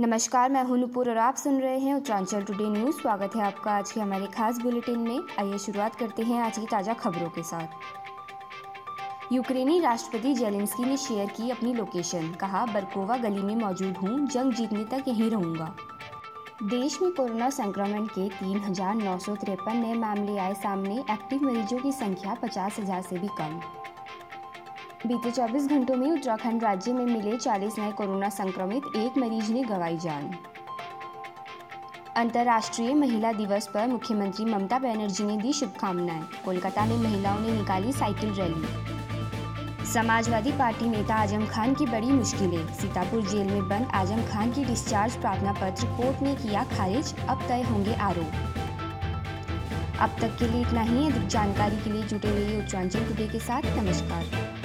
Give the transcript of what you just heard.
नमस्कार, मैं हूँ नुपुर और आप सुन रहे हैं उत्तरांचल टुडे न्यूज़ स्वागत है आपका आज के हमारे खास बुलेटिन में। आइए शुरुआत करते हैं आज की ताज़ा खबरों के साथ। यूक्रेनी राष्ट्रपति जेलेंस्की ने शेयर की अपनी लोकेशन कहा, बरकोवा गली में मौजूद हूँ, जंग जीतने तक यहीं रहूँगा। देश में कोरोना संक्रमण के तीन हज़ार नौ सौ तिरपन नए मामले आए सामने, एक्टिव मरीजों की संख्या पचास हज़ार से भी कम। बीते 24 घंटों में उत्तराखंड राज्य में मिले 40 नए कोरोना संक्रमित, एक मरीज़ ने गंवाई जान। अंतर्राष्ट्रीय महिला दिवस पर मुख्यमंत्री ममता बनर्जी ने दी शुभकामनाएँ। कोलकाता में महिलाओं ने निकाली साइकिल रैली। समाजवादी पार्टी नेता आज़म खान की बड़ी मुश्किलें। सीतापुर जेल में बंद आज़म खान की डिस्चार्ज प्रार्थना पत्र कोर्ट ने किया खारिज, अब तय होंगे आरोप। अब तक के लिए इतना ही। अधिक जानकारी के लिए जुटे रहिए उच्चांचल टुडे के साथ। नमस्कार।